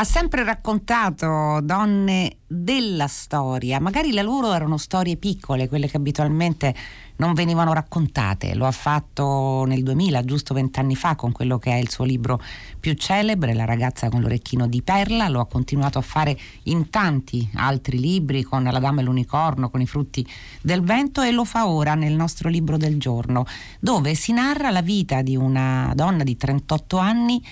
ha sempre raccontato donne della storia, magari le loro erano storie piccole, quelle che abitualmente non venivano raccontate. Lo ha fatto nel 2000, giusto vent'anni fa, con quello che è il suo libro più celebre, La ragazza con l'orecchino di perla. Lo ha continuato a fare in tanti altri libri, con La dama e l'unicorno, con i frutti del vento, e lo fa ora nel nostro libro del giorno, dove si narra la vita di una donna di 38 anni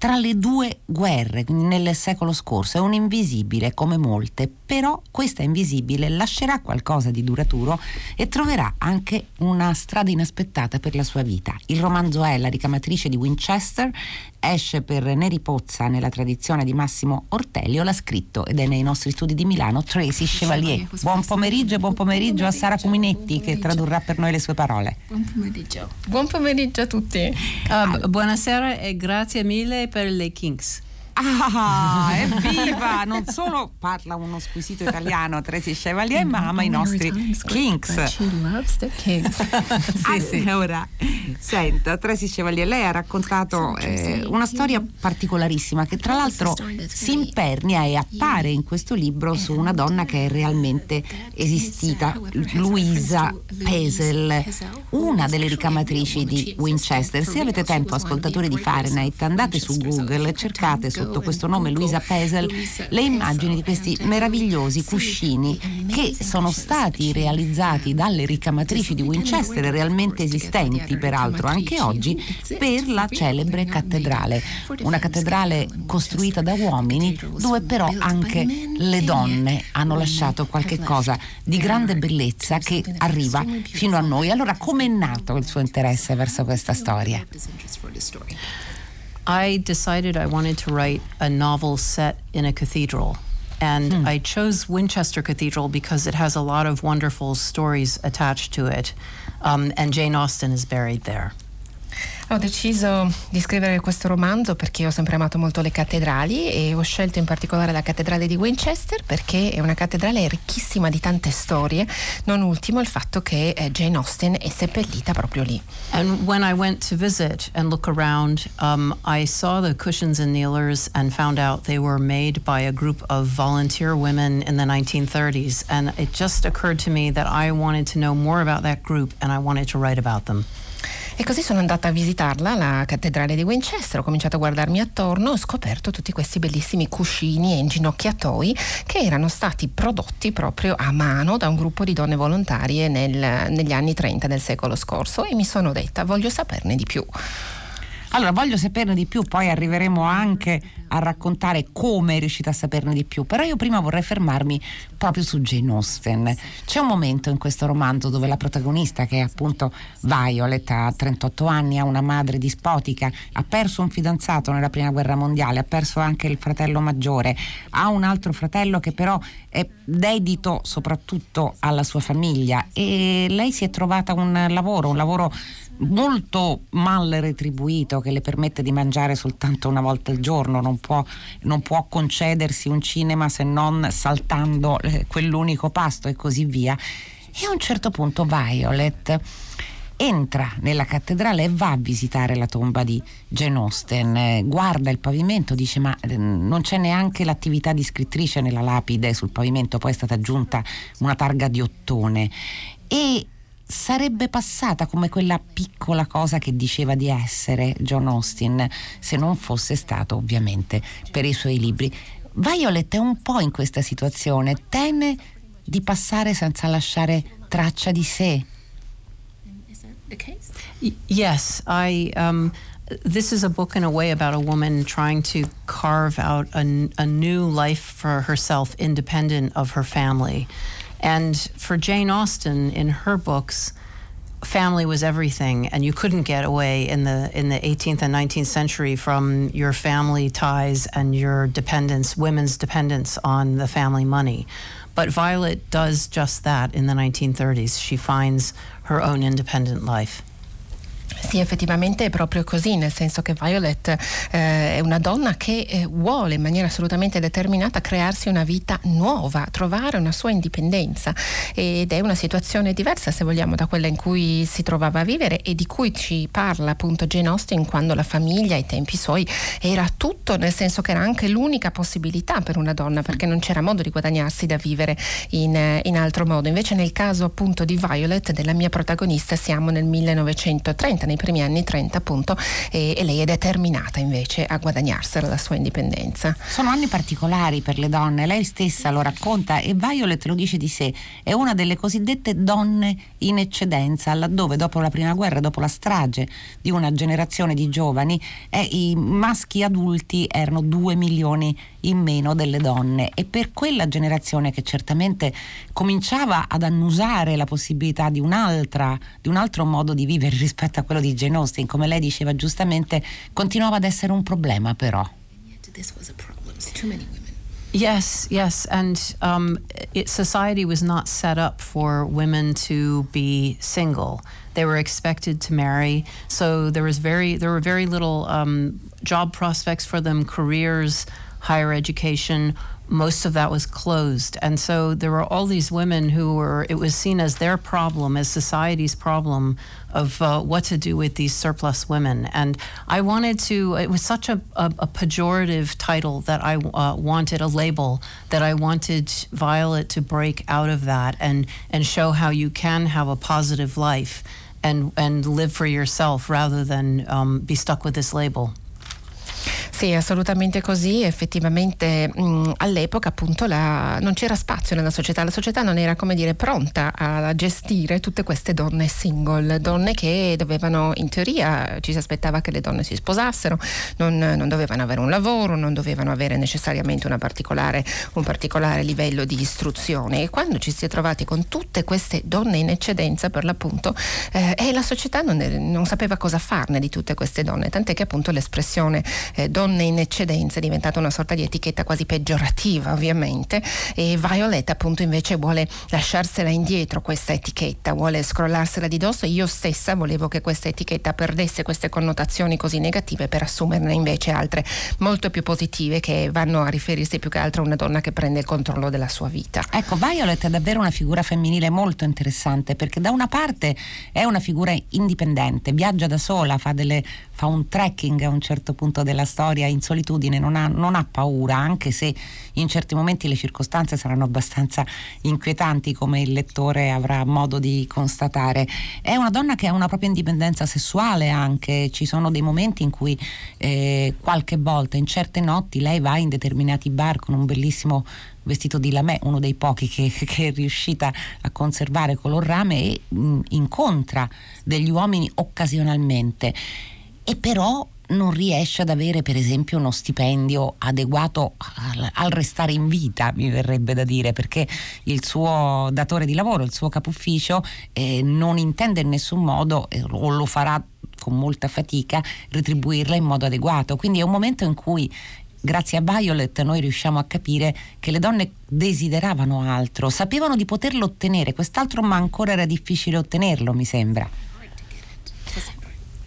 tra le due guerre nel secolo scorso. È un invisibile come molte, però questa invisibile lascerà qualcosa di duraturo e troverà anche una strada inaspettata per la sua vita. Il romanzo è La ricamatrice di Winchester, esce per Neri Pozza nella tradizione di Massimo Ortelio, l'ha scritto ed è nei nostri studi di Milano Tracy Chevalier. Buon pomeriggio e buon pomeriggio a Sara Cuminetti che tradurrà per noi le sue parole. Buon pomeriggio. Buon pomeriggio a tutti. Uh, buonasera e grazie mille per le Kinks. Ah, evviva! Non solo parla uno squisito italiano, Tracy Chevalier, ma ama i nostri Kinks. She loves the Kinks. sì, sì. Allora, senta, Tracy Chevalier, lei ha raccontato eh, una storia particolarissima che tra l'altro si impernia e appare in questo libro su una donna che è realmente esistita, Louisa Pesel, una delle ricamatrici di Winchester. Se avete tempo, ascoltatori di Fahrenheit, andate su Google e cercate su sotto questo nome Luisa Pesel le immagini di questi meravigliosi cuscini che sono stati realizzati dalle ricamatrici di Winchester, realmente esistenti peraltro anche oggi, per la celebre cattedrale. Una cattedrale costruita da uomini dove però anche le donne hanno lasciato qualche cosa di grande bellezza che arriva fino a noi. Allora come è nato il suo interesse verso questa storia? I decided I wanted to write a novel set in a cathedral. And hmm. I chose Winchester Cathedral because it has a lot of wonderful stories attached to it. Um, and Jane Austen is buried there. Ho deciso di scrivere questo romanzo perché ho sempre amato molto le cattedrali e ho scelto in particolare la cattedrale di Winchester perché è una cattedrale ricchissima di tante storie, non ultimo il fatto che eh, Jane Austen è seppellita proprio lì. And when I went to visit and look around, um, I saw the cushions and kneelers and found out they were made by a group of volunteer women in the 1930s. And it just occurred to me that I wanted to know more about that group and I wanted to write about them. E così sono andata a visitarla, la cattedrale di Winchester, ho cominciato a guardarmi attorno ho scoperto tutti questi bellissimi cuscini e inginocchiatoi che erano stati prodotti proprio a mano da un gruppo di donne volontarie nel, negli anni 30 del secolo scorso e mi sono detta voglio saperne di più. Allora, voglio saperne di più, poi arriveremo anche a raccontare come è riuscita a saperne di più, però io prima vorrei fermarmi proprio su Jane Austen. C'è un momento in questo romanzo dove la protagonista, che è appunto Violet, ha 38 anni, ha una madre dispotica, ha perso un fidanzato nella prima guerra mondiale, ha perso anche il fratello maggiore, ha un altro fratello che però è dedito soprattutto alla sua famiglia e lei si è trovata un lavoro, un lavoro molto mal retribuito che le permette di mangiare soltanto una volta al giorno, non può, non può concedersi un cinema se non saltando eh, quell'unico pasto e così via. E a un certo punto Violet entra nella cattedrale e va a visitare la tomba di Jane Austen, eh, guarda il pavimento, dice ma eh, non c'è neanche l'attività di scrittrice nella lapide sul pavimento, poi è stata aggiunta una targa di ottone e sarebbe passata come quella piccola cosa che diceva di essere John Austin se non fosse stato ovviamente per i suoi libri. Violet è un po' in questa situazione, teme di passare senza lasciare traccia di sé. Yes, I um, this is a book in a way about a woman trying to carve out a, a new life for herself independent of her family. And for Jane Austen, in her books, family was everything, and you couldn't get away in the in the 18th and 19th century from your family ties and your dependence, women's dependence on the family money. But Violet does just that in the 1930s. She finds her own independent life. Sì, effettivamente è proprio così, nel senso che Violet eh, è una donna che eh, vuole in maniera assolutamente determinata crearsi una vita nuova, trovare una sua indipendenza ed è una situazione diversa se vogliamo da quella in cui si trovava a vivere e di cui ci parla appunto Jane Austen quando la famiglia ai tempi suoi era tutto, nel senso che era anche l'unica possibilità per una donna perché non c'era modo di guadagnarsi da vivere in, in altro modo. Invece nel caso appunto di Violet, della mia protagonista, siamo nel 1930 nei primi anni 30 appunto e, e, lei è determinata invece a guadagnarsela la sua indipendenza. Sono anni particolari per le donne, lei stessa lo racconta e Violet lo dice di sé, è una delle cosiddette donne in eccedenza, laddove dopo la prima guerra, dopo la strage di una generazione di giovani, eh, i maschi adulti erano 2 milioni in meno delle donne e per quella generazione che certamente cominciava ad annusare la possibilità di un'altra, di un altro modo di vivere rispetto a quello di Jane Austen, come lei diceva giustamente, continuava ad essere un problema però. Yes, yes, and um, it, society was not set up for women to be single. They were expected to marry, so there was very there were very little um, job prospects for them, careers, higher education most of that was closed. And so there were all these women who were, it was seen as their problem, as society's problem of uh, what to do with these surplus women. And I wanted to, it was such a, a, a pejorative title that I uh, wanted, a label, that I wanted Violet to break out of that and, and show how you can have a positive life and, and live for yourself rather than um, be stuck with this label. Sì, assolutamente così. Effettivamente mh, all'epoca appunto la, non c'era spazio nella società, la società non era come dire pronta a gestire tutte queste donne single, donne che dovevano in teoria ci si aspettava che le donne si sposassero, non, non dovevano avere un lavoro, non dovevano avere necessariamente particolare, un particolare livello di istruzione. E quando ci si è trovati con tutte queste donne in eccedenza per l'appunto eh, e la società non, non, sapeva cosa farne di tutte queste donne, tant'è che appunto l'espressione eh, donne donne in eccedenza è diventata una sorta di etichetta quasi peggiorativa ovviamente e Violet appunto invece vuole lasciarsela indietro questa etichetta, vuole scrollarsela di dosso e io stessa volevo che questa etichetta perdesse queste connotazioni così negative per assumerne invece altre molto più positive che vanno a riferirsi più che altro a una donna che prende il controllo della sua vita. Ecco, Violet è davvero una figura femminile molto interessante perché da una parte è una figura indipendente, viaggia da sola, fa, delle, fa un trekking a un certo punto della storia in solitudine non ha, non ha, paura, anche se in certi momenti le circostanze saranno abbastanza inquietanti, come il lettore avrà modo di constatare. È una donna che ha una propria indipendenza sessuale anche, ci sono dei momenti in cui eh, qualche volta, in certe notti, lei va in determinati bar con un bellissimo vestito di lamè, uno dei pochi che, che, è riuscita a conservare color rame e mh, incontra degli uomini occasionalmente. E però non riesce ad avere per esempio uno stipendio adeguato al, al, restare in vita, mi verrebbe da dire, perché il suo datore di lavoro, il suo capo ufficio eh, non intende in nessun modo eh, o lo farà con molta fatica retribuirla in modo adeguato. Quindi è un momento in cui grazie a Violet noi riusciamo a capire che le donne desideravano altro, sapevano di poterlo ottenere, quest'altro ma ancora era difficile ottenerlo, mi sembra.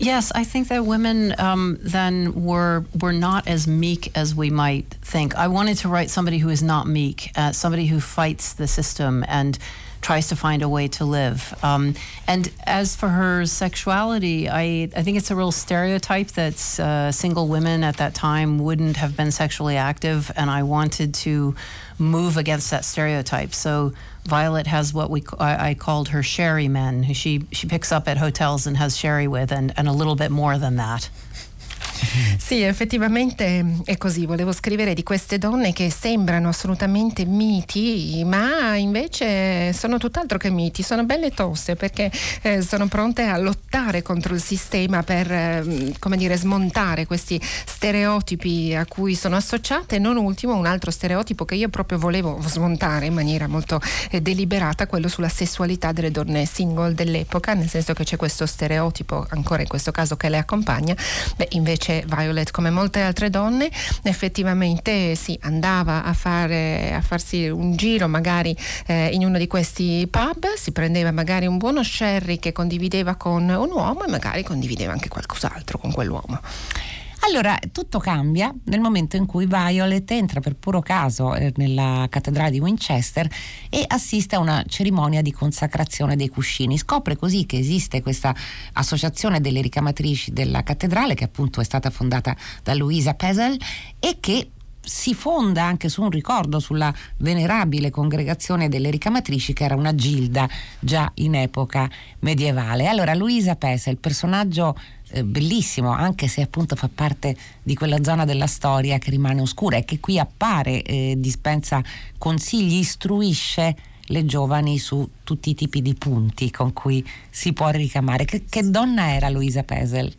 Yes, I think that women um, then were were not as meek as we might think. I wanted to write somebody who is not meek, uh, somebody who fights the system and tries to find a way to live. Um, and as for her sexuality, I, I think it's a real stereotype that uh, single women at that time wouldn't have been sexually active, and I wanted to move against that stereotype. So Violet has what we I, I called her sherry men, who she she picks up at hotels and has sherry with, and, and a little bit more than that. Sì, effettivamente è così. Volevo scrivere di queste donne che sembrano assolutamente miti, ma invece sono tutt'altro che miti, sono belle toste perché eh, sono pronte a lottare contro il sistema per, eh, come dire, smontare questi stereotipi a cui sono associate. Non ultimo, un altro stereotipo che io proprio volevo smontare in maniera molto eh, deliberata, quello sulla sessualità delle donne single dell'epoca, nel senso che c'è questo stereotipo, ancora in questo caso che le accompagna. Beh, invece perché Violet, come molte altre donne, effettivamente sì, andava a, fare, a farsi un giro magari eh, in uno di questi pub, si prendeva magari un buono sherry che condivideva con un uomo e magari condivideva anche qualcos'altro con quell'uomo. Allora, tutto cambia nel momento in cui Violet entra per puro caso eh, nella cattedrale di Winchester e assiste a una cerimonia di consacrazione dei cuscini. Scopre così che esiste questa associazione delle ricamatrici della cattedrale, che appunto è stata fondata da Louisa Pesel e che si fonda anche su un ricordo sulla venerabile congregazione delle ricamatrici che era una gilda già in epoca medievale. Allora Luisa Pesa, il personaggio eh, bellissimo, anche se appunto fa parte di quella zona della storia che rimane oscura e che qui appare, eh, dispensa consigli, istruisce le giovani su tutti i tipi di punti con cui si può ricamare. Che, che donna era Luisa Pesel?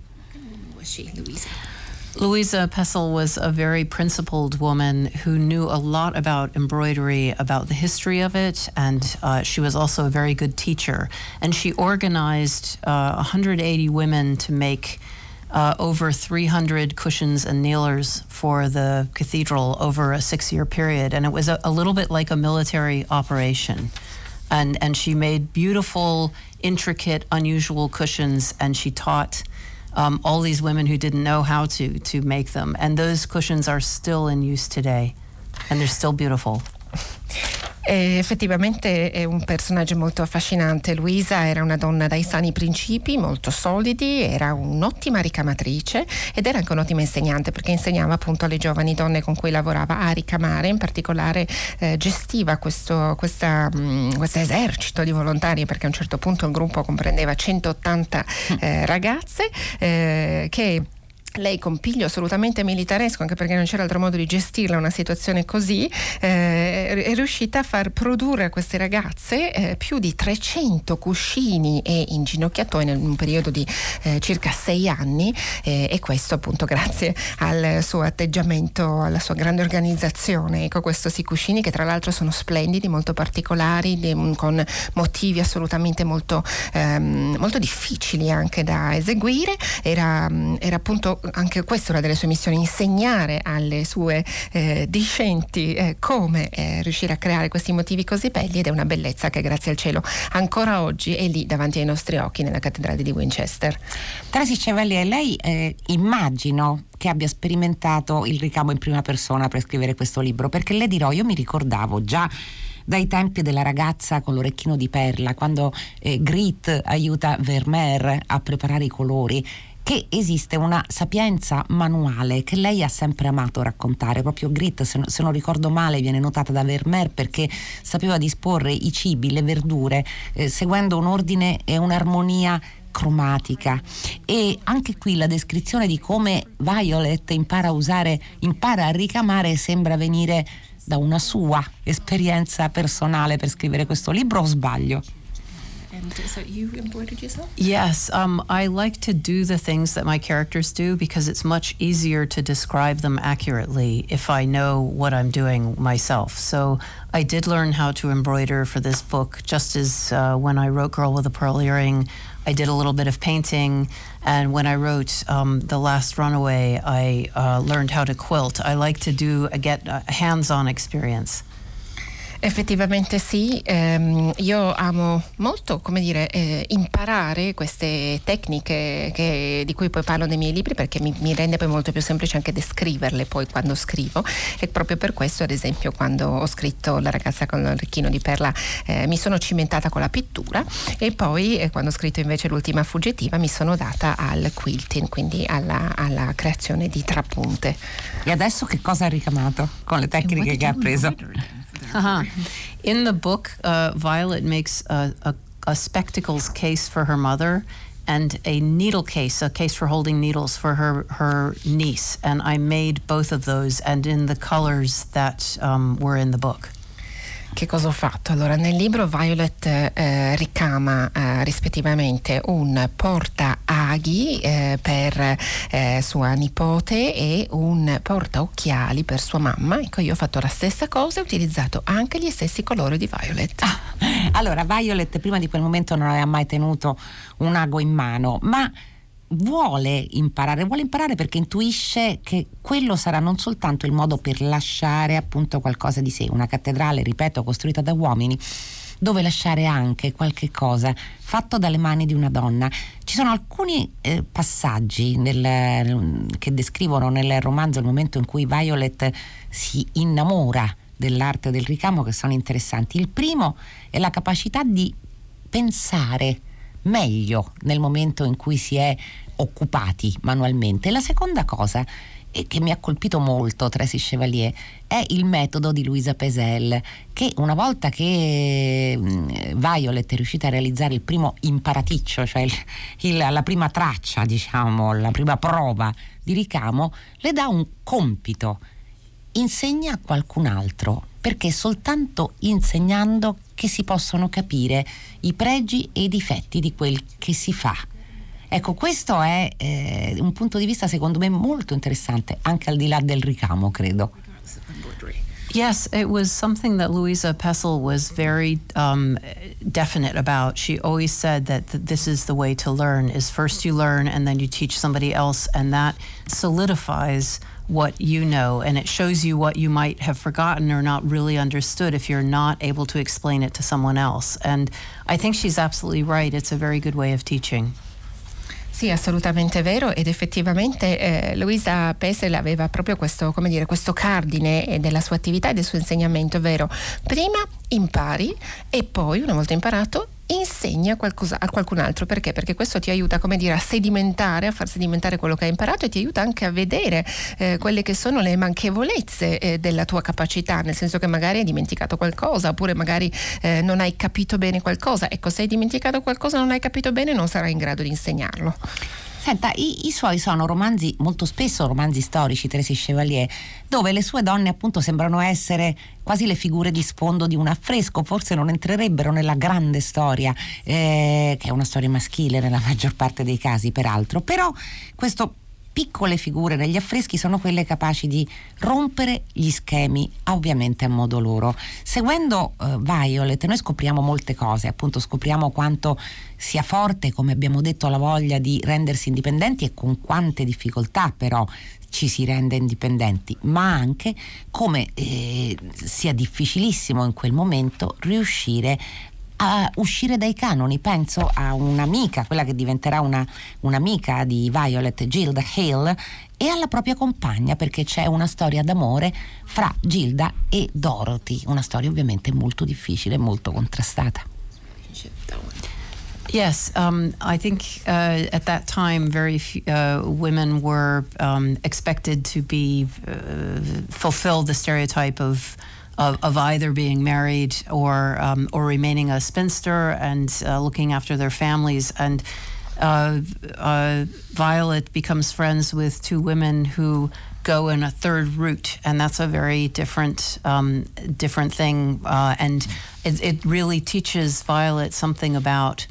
Luisa. Louisa Pessel was a very principled woman who knew a lot about embroidery, about the history of it, and uh, she was also a very good teacher. And she organized uh, 180 women to make uh, over 300 cushions and kneelers for the cathedral over a six year period. And it was a, a little bit like a military operation. And, and she made beautiful, intricate, unusual cushions, and she taught um, all these women who didn't know how to to make them, and those cushions are still in use today, and they're still beautiful. E effettivamente è un personaggio molto affascinante. Luisa era una donna dai sani principi, molto solidi, era un'ottima ricamatrice ed era anche un'ottima insegnante perché insegnava appunto alle giovani donne con cui lavorava a ricamare, in particolare eh, gestiva questo questa, mm, esercito di volontari perché a un certo punto il gruppo comprendeva 180 eh, ragazze eh, che lei con piglio assolutamente militaresco, anche perché non c'era altro modo di gestirla una situazione così, eh, è riuscita a far produrre a queste ragazze eh, più di 300 cuscini e inginocchiatoi in un periodo di eh, circa sei anni eh, e questo appunto grazie al suo atteggiamento, alla sua grande organizzazione. Ecco, questi cuscini che tra l'altro sono splendidi, molto particolari, con motivi assolutamente molto, ehm, molto difficili anche da eseguire. Era, era appunto anche questa è una delle sue missioni, insegnare alle sue eh, discenti eh, come eh, riuscire a creare questi motivi così belli ed è una bellezza che grazie al cielo ancora oggi è lì davanti ai nostri occhi nella cattedrale di Winchester. Trasi Chevalier, lei eh, immagino che abbia sperimentato il ricamo in prima persona per scrivere questo libro, perché le dirò, io mi ricordavo già dai tempi della ragazza con l'orecchino di perla, quando eh, Grit aiuta Vermeer a preparare i colori che esiste una sapienza manuale che lei ha sempre amato raccontare. Proprio Grit, se, non ricordo male, viene notata da Vermeer perché sapeva disporre i cibi, le verdure, eh, seguendo un ordine e un'armonia cromatica e anche qui la descrizione di come Violet impara a usare, impara a ricamare sembra venire da una sua esperienza personale per scrivere questo libro o sbaglio? And so you embroidered yourself? Yes. Um, I like to do the things that my characters do because it's much easier to describe them accurately if I know what I'm doing myself. So I did learn how to embroider for this book, just as uh, when I wrote Girl with a Pearl Earring, I did a little bit of painting. And when I wrote um, The Last Runaway, I uh, learned how to quilt. I like to do, a get hands on experience. Effettivamente sì, ehm, io amo molto come dire, eh, imparare queste tecniche che, di cui poi parlo nei miei libri perché mi, mi, rende poi molto più semplice anche descriverle poi quando scrivo e proprio per questo ad esempio quando ho scritto La ragazza con l'orecchino di perla eh, mi sono cimentata con la pittura e poi eh, quando ho scritto invece l'ultima fuggitiva mi sono data al quilting, quindi alla, alla creazione di trapunte. E adesso che cosa ha ricamato con le tecniche che ha appreso? Uh-huh. In the book, uh, Violet makes a, a, a, spectacles case for her mother and a needle case, a case for holding needles for her, her niece. And I made both of those and in the colors that um, were in the book. Che cosa ho fatto? Allora, nel libro Violet eh, ricama eh, rispettivamente un porta aghi eh, per eh, sua nipote e un porta occhiali per sua mamma. Ecco, io ho fatto la stessa cosa e ho utilizzato anche gli stessi colori di Violet. Ah, allora, Violet prima di quel momento non aveva mai tenuto un ago in mano, ma vuole imparare, vuole imparare perché intuisce che quello sarà non soltanto il modo per lasciare appunto qualcosa di sé, una cattedrale, ripeto, costruita da uomini, dove lasciare anche qualche cosa fatto dalle mani di una donna. Ci sono alcuni eh, passaggi nel, che descrivono nel romanzo il momento in cui Violet si innamora dell'arte del ricamo che sono interessanti. Il primo è la capacità di pensare meglio nel momento in cui si è occupati manualmente. La seconda cosa e che mi ha colpito molto Tracy Chevalier è il metodo di Luisa Pesel che una volta che mm, Violet è riuscita a realizzare il primo imparaticcio cioè il, il, la prima traccia diciamo la prima prova di ricamo le dà un compito insegna a qualcun altro perché è soltanto insegnando che si possono capire i pregi e i difetti di quel che si fa Ecco, questo è eh, un punto di vista secondo me molto interessante, anche al di là del ricamo, credo. Yes, it was something that Louisa Pessel was very um, definite about. She always said that th- this is the way to learn: is first you learn and then you teach somebody else, and that solidifies what you know, and it shows you what you might have forgotten or not really understood if you're not able to explain it to someone else. And I think she's absolutely right. It's a very good way of teaching. Sì, assolutamente vero ed effettivamente eh, Luisa Pesel aveva proprio questo, dire, questo cardine eh, della sua attività e del suo insegnamento, ovvero prima impari e poi, una volta imparato, insegna qualcosa a qualcun altro perché? Perché questo ti aiuta come dire a sedimentare, a far sedimentare quello che hai imparato e ti aiuta anche a vedere eh, quelle che sono le manchevolezze eh, della tua capacità, nel senso che magari hai dimenticato qualcosa oppure magari eh, non hai capito bene qualcosa. Ecco, se hai dimenticato qualcosa, non hai capito bene, non sarai in grado di insegnarlo. Senta, i, i, suoi sono romanzi, molto spesso romanzi storici, Tracy Chevalier, dove le sue donne appunto sembrano essere quasi le figure di sfondo di un affresco, forse non entrerebbero nella grande storia, eh, che è una storia maschile nella maggior parte dei casi peraltro, però questo piccole figure negli affreschi sono quelle capaci di rompere gli schemi, ovviamente a modo loro. Seguendo uh, Violet noi scopriamo molte cose, appunto scopriamo quanto sia forte, come abbiamo detto, la voglia di rendersi indipendenti e con quante difficoltà però ci si rende indipendenti, ma anche come eh, sia difficilissimo in quel momento riuscire a uscire dai canoni. Penso a un'amica, quella che diventerà una, un'amica di Violet, Gilda Hale, e alla propria compagna, perché c'è una storia d'amore fra Gilda e Dorothy, una storia ovviamente molto difficile molto contrastata. Yes, um, I think uh, at that time, very few uh, women were um, expected to be uh, fulfill the stereotype of of, of either being married or um, or remaining a spinster and uh, looking after their families. And uh, uh, Violet becomes friends with two women who go in a third route, and that's a very different um, different thing. Uh, and it, it really teaches Violet something about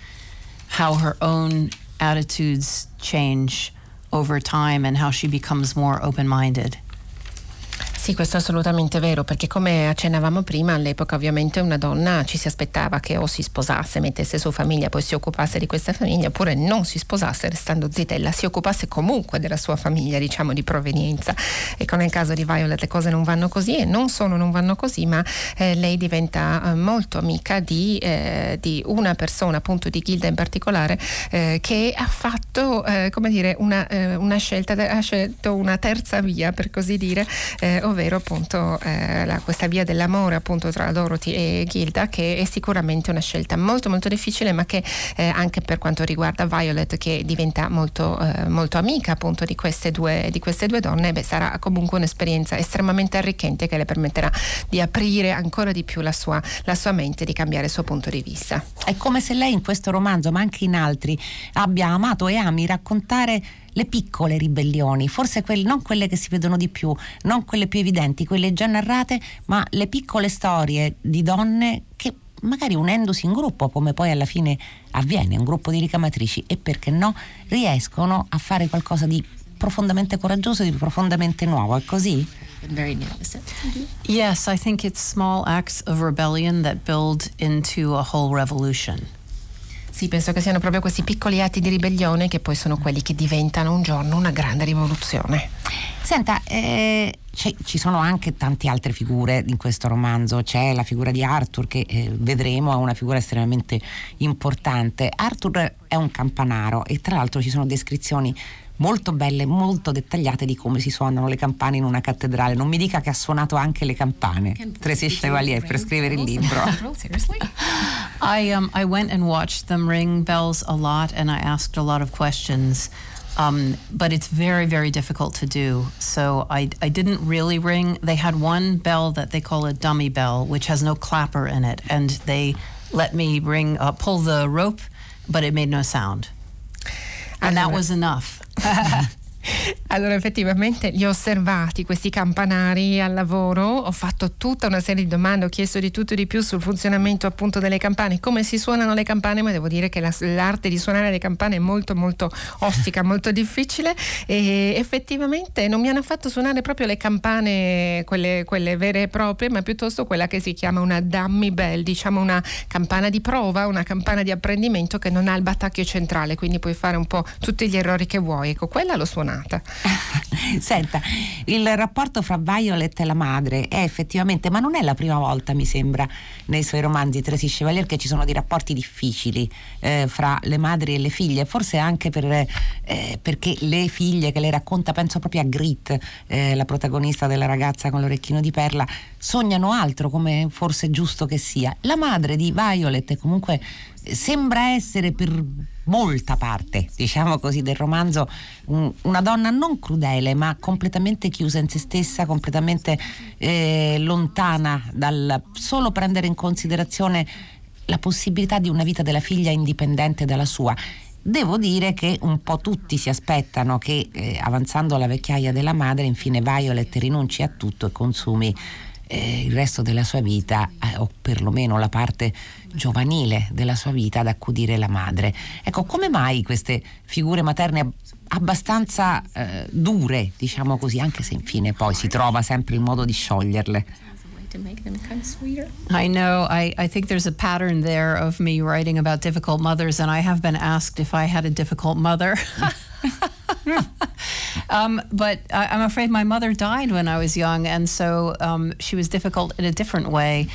how her own attitudes change over time and how she becomes more open minded. Sì, questo è assolutamente vero, perché come accennavamo prima, all'epoca ovviamente una donna ci si aspettava che o si sposasse, mettesse su famiglia, poi si occupasse di questa famiglia, oppure non si sposasse restando zitella, si occupasse comunque della sua famiglia, diciamo, di provenienza. Ecco, nel caso di Violet le cose non vanno così e non solo non vanno così, ma eh, lei diventa eh, molto amica di, eh, di, una persona, appunto di Gilda in particolare, eh, che ha fatto, eh, come dire, una, eh, una, scelta, ha scelto una terza via, per così dire, ovvero appunto eh, la, questa via dell'amore appunto tra Dorothy e Gilda che è sicuramente una scelta molto molto difficile ma che eh, anche per quanto riguarda Violet che diventa molto, eh, molto amica appunto di queste due, di queste due donne beh, sarà comunque un'esperienza estremamente arricchente che le permetterà di aprire ancora di più la sua, la sua mente di cambiare il suo punto di vista. È come se lei in questo romanzo ma anche in altri abbia amato e ami raccontare le piccole ribellioni, forse quelle, non quelle che si vedono di più, non quelle più evidenti, quelle già narrate, ma le piccole storie di donne che magari unendosi in gruppo, come poi alla fine avviene, un gruppo di ricamatrici, e perché no, riescono a fare qualcosa di profondamente coraggioso, di profondamente nuovo, è così? Yes, I think it's small acts of rebellion that build into a whole revolution. Sì, penso che siano proprio questi piccoli atti di ribellione che poi sono quelli che diventano un giorno una grande rivoluzione. Senta, eh, ci sono anche tante altre figure in questo romanzo, c'è la figura di Arthur che eh, vedremo è una figura estremamente importante. Arthur è un campanaro e tra l'altro ci sono descrizioni molto belle, molto dettagliate di come si suonano le campane in una cattedrale. Non mi dica che ha suonato anche le campane, Tracy Chevalier, per scrivere il libro. I, um, I went and watched them ring bells a lot and I asked a lot of questions. Um, but it's very, very difficult to do. So I, I didn't really ring. They had one bell that they call a dummy bell, which has no clapper in it, and they let me ring, uh, pull the rope, but it made no sound, and that was enough. Allora effettivamente li ho osservati questi campanari al lavoro, ho fatto tutta una serie di domande, ho chiesto di tutto e di più sul funzionamento appunto delle campane, come si suonano le campane, ma devo dire che la, l'arte di suonare le campane è molto molto ostica, molto difficile e effettivamente non mi hanno fatto suonare proprio le campane, quelle, quelle vere e proprie, ma piuttosto quella che si chiama una dummy bell, diciamo una campana di prova, una campana di apprendimento che non ha il battacchio centrale, quindi puoi fare un po' tutti gli errori che vuoi. Ecco, quella l'ho suonata. Senta, il rapporto fra Violet e la madre è effettivamente, ma non è la prima volta, mi sembra, nei suoi romanzi Tracy Chevalier che ci sono dei rapporti difficili eh, fra le madri e le figlie, forse anche per, eh, perché le figlie che lei racconta, penso proprio a Grit, eh, la protagonista della ragazza con l'orecchino di perla, sognano altro come forse è giusto che sia. La madre di Violet comunque sembra essere per molta parte, diciamo così, del romanzo una donna non crudele ma completamente chiusa in se stessa, completamente eh, lontana dal solo prendere in considerazione la possibilità di una vita della figlia indipendente dalla sua. Devo dire che un po' tutti si aspettano che eh, avanzando alla vecchiaia della madre infine Violet rinunci a tutto e consumi eh, il resto della sua vita, eh, o perlomeno la parte giovanile della sua vita, ad accudire la madre. Ecco, come mai queste figure materne abbastanza eh, dure, diciamo così, anche se infine poi si trova sempre il modo di scioglierle? I know. I, I think there's a pattern there of me writing about difficult mothers, and I have been asked if I had a difficult mother. um, but I, am afraid my mother died when I was young, and so um, she was difficult in a different way.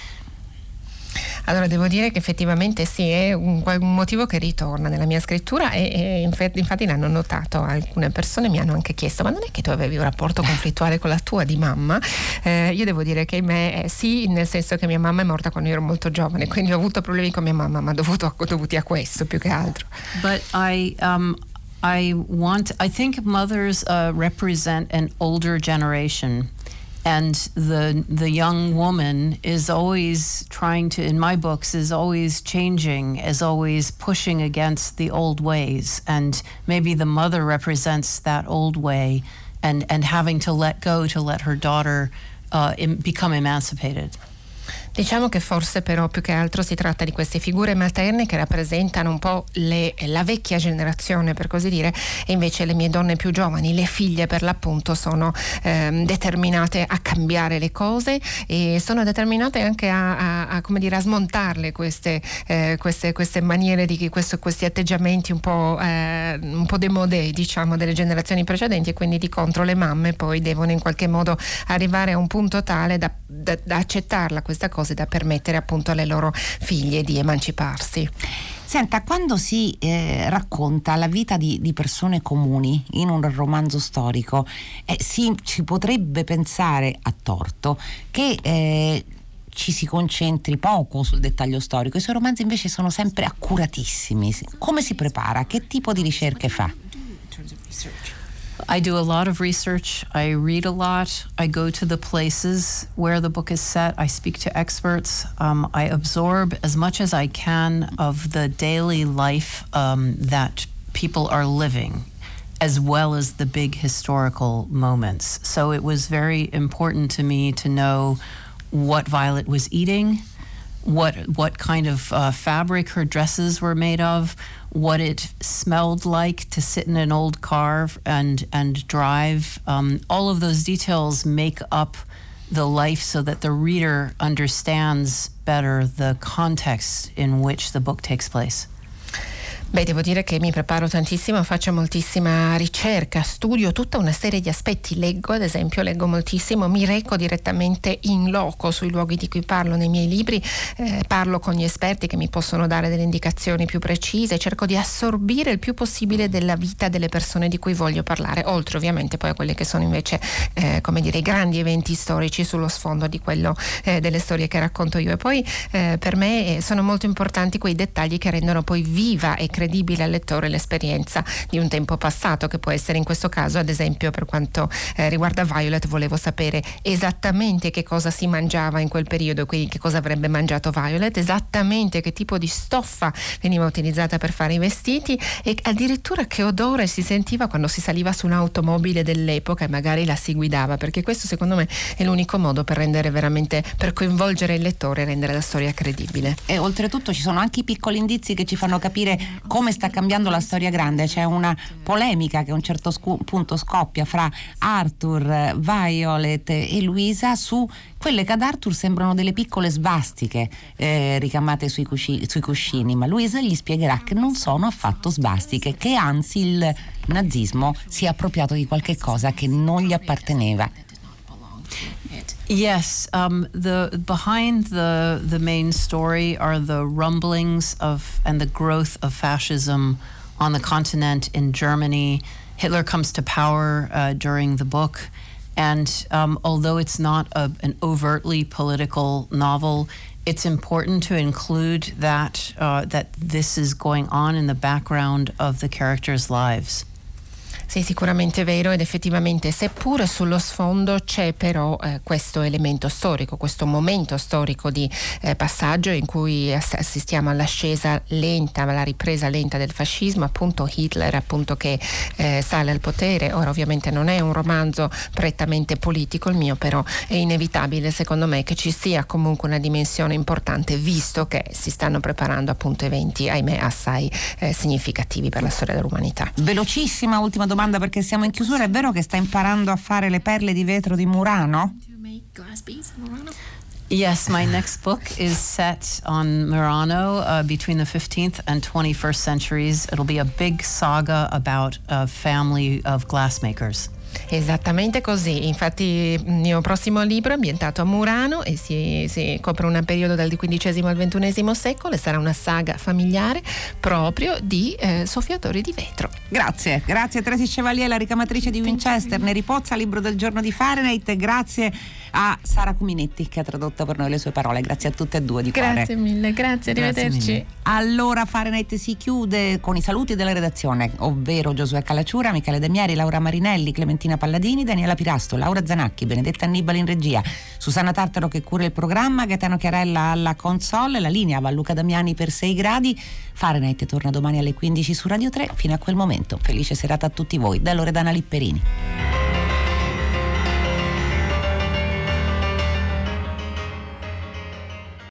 Allora devo dire che effettivamente sì, è un, un motivo che ritorna nella mia scrittura e, e infatti, infatti, l'hanno notato alcune persone, mi hanno anche chiesto ma non è che tu avevi un rapporto conflittuale con la tua di mamma? Eh, io devo dire che me eh, sì, nel senso che mia mamma è morta quando io ero molto giovane, quindi ho avuto problemi con mia mamma, ma dovuto, dovuti a questo più che altro. But I, um, I want, I think mothers uh, represent an older generation. and the the young woman is always trying to in my books is always changing is always pushing against the old ways and maybe the mother represents that old way and and having to let go to let her daughter uh, become emancipated Diciamo che forse però più che altro si tratta di queste figure materne che rappresentano un po' le, la vecchia generazione per così dire e invece le mie donne più giovani, le figlie per l'appunto sono ehm, determinate a cambiare le cose e sono determinate anche a, a, a, dire, a smontarle queste, eh, queste, queste, maniere, di, questo, questi atteggiamenti un po', eh, po' demodé diciamo delle generazioni precedenti e quindi di contro le mamme poi devono in qualche modo arrivare a un punto tale da, da, da accettarla questa cosa cose da permettere appunto alle loro figlie di emanciparsi. Senta, quando si eh, racconta la vita di, di, persone comuni in un romanzo storico, eh, si, si, potrebbe pensare a torto che eh, ci si concentri poco sul dettaglio storico. I suoi romanzi invece sono sempre accuratissimi. Come si prepara? Che tipo di ricerche fa? I do a lot of research. I read a lot. I go to the places where the book is set. I speak to experts. Um, I absorb as much as I can of the daily life um, that people are living, as well as the big historical moments. So it was very important to me to know what Violet was eating, what what kind of uh, fabric her dresses were made of, what it smelled like to sit in an old car and and drive. Um, all of those details make up the life so that the reader understands better the context in which the book takes place. Beh, devo dire che mi preparo tantissimo, faccio moltissima ricerca, studio tutta una serie di aspetti, leggo ad esempio, leggo moltissimo, mi reco direttamente in loco sui luoghi di cui parlo nei miei libri, eh, parlo con gli esperti che mi possono dare delle indicazioni più precise, cerco di assorbire il più possibile della vita delle persone di cui voglio parlare, oltre ovviamente poi a quelli che sono invece, eh, come dire, i grandi eventi storici sullo sfondo di quello eh, delle storie che racconto io. E poi eh, per me eh, sono molto importanti quei dettagli che rendono poi viva e credibile al lettore l'esperienza di un tempo passato, che può essere in questo caso, ad esempio, per quanto eh, riguarda Violet, volevo sapere esattamente che cosa si mangiava in quel periodo, quindi che cosa avrebbe mangiato Violet, esattamente che tipo di stoffa veniva utilizzata per fare i vestiti e addirittura che odore si sentiva quando si saliva su un'automobile dell'epoca e magari la si guidava, perché questo secondo me è l'unico modo per rendere veramente, per coinvolgere il lettore rendere la storia credibile. E oltretutto ci sono anche i piccoli indizi che ci fanno capire come sta cambiando la storia grande. C'è una polemica che a un certo scu- punto scoppia fra Arthur, Violet e Luisa su quelle che ad Arthur sembrano delle piccole svastiche eh, ricamate sui, cusci- sui cuscini, ma Luisa gli spiegherà che non sono affatto svastiche, che anzi il nazismo si è appropriato di qualche cosa che non gli apparteneva. Yes, um, the behind the the main story are the rumblings of and the growth of fascism on the continent in Germany. Hitler comes to power uh, during the book, and um, although it's not a, an overtly political novel, it's important to include that uh, that this is going on in the background of the characters' lives. Sì, sicuramente vero ed effettivamente seppure sullo sfondo c'è però eh, questo elemento storico, questo momento storico di eh, passaggio in cui assistiamo all'ascesa lenta, alla ripresa lenta del fascismo, appunto Hitler appunto che eh, sale al potere. Ora ovviamente non è un romanzo prettamente politico il mio, però è inevitabile secondo me che ci sia comunque una dimensione importante visto che si stanno preparando appunto eventi, ahimè, assai eh, significativi per la storia dell'umanità. Velocissima ultima domanda domanda perché siamo in chiusura. È vero che sta imparando a fare le perle di vetro di Murano? Yes, my next book is set on Murano uh, between the 15th and 21st centuries. It'll be a big saga about a family of glassmakers. Esattamente così, infatti il mio prossimo libro è ambientato a Murano e si, si copre un periodo dal XV al XXI secolo e sarà una saga familiare proprio di eh, soffiatori di vetro. Grazie, grazie a Tracy Chevalier, la ricamatrice di Winchester, Neri Pozza, libro del giorno di Fahrenheit, grazie a Sara Cuminetti che ha tradotto per noi le sue parole, grazie a tutte e due di cuore. Grazie mille, grazie, arrivederci. Mille. Allora Fahrenheit si chiude con i saluti della redazione, ovvero Giosuè Calacciura, Michele Demieri, Laura Marinelli, Clementina Palladini, Daniela Pirasto, Laura Zanacchi, Benedetta Annibali in regia, Susanna Tartaro che cura il programma, Gaetano Chiarella alla console, la linea va Luca Damiani per 6 gradi. Fahrenheit torna domani alle 15 su Radio 3. Fino a quel momento, felice serata a tutti voi da Loredana Lipperini.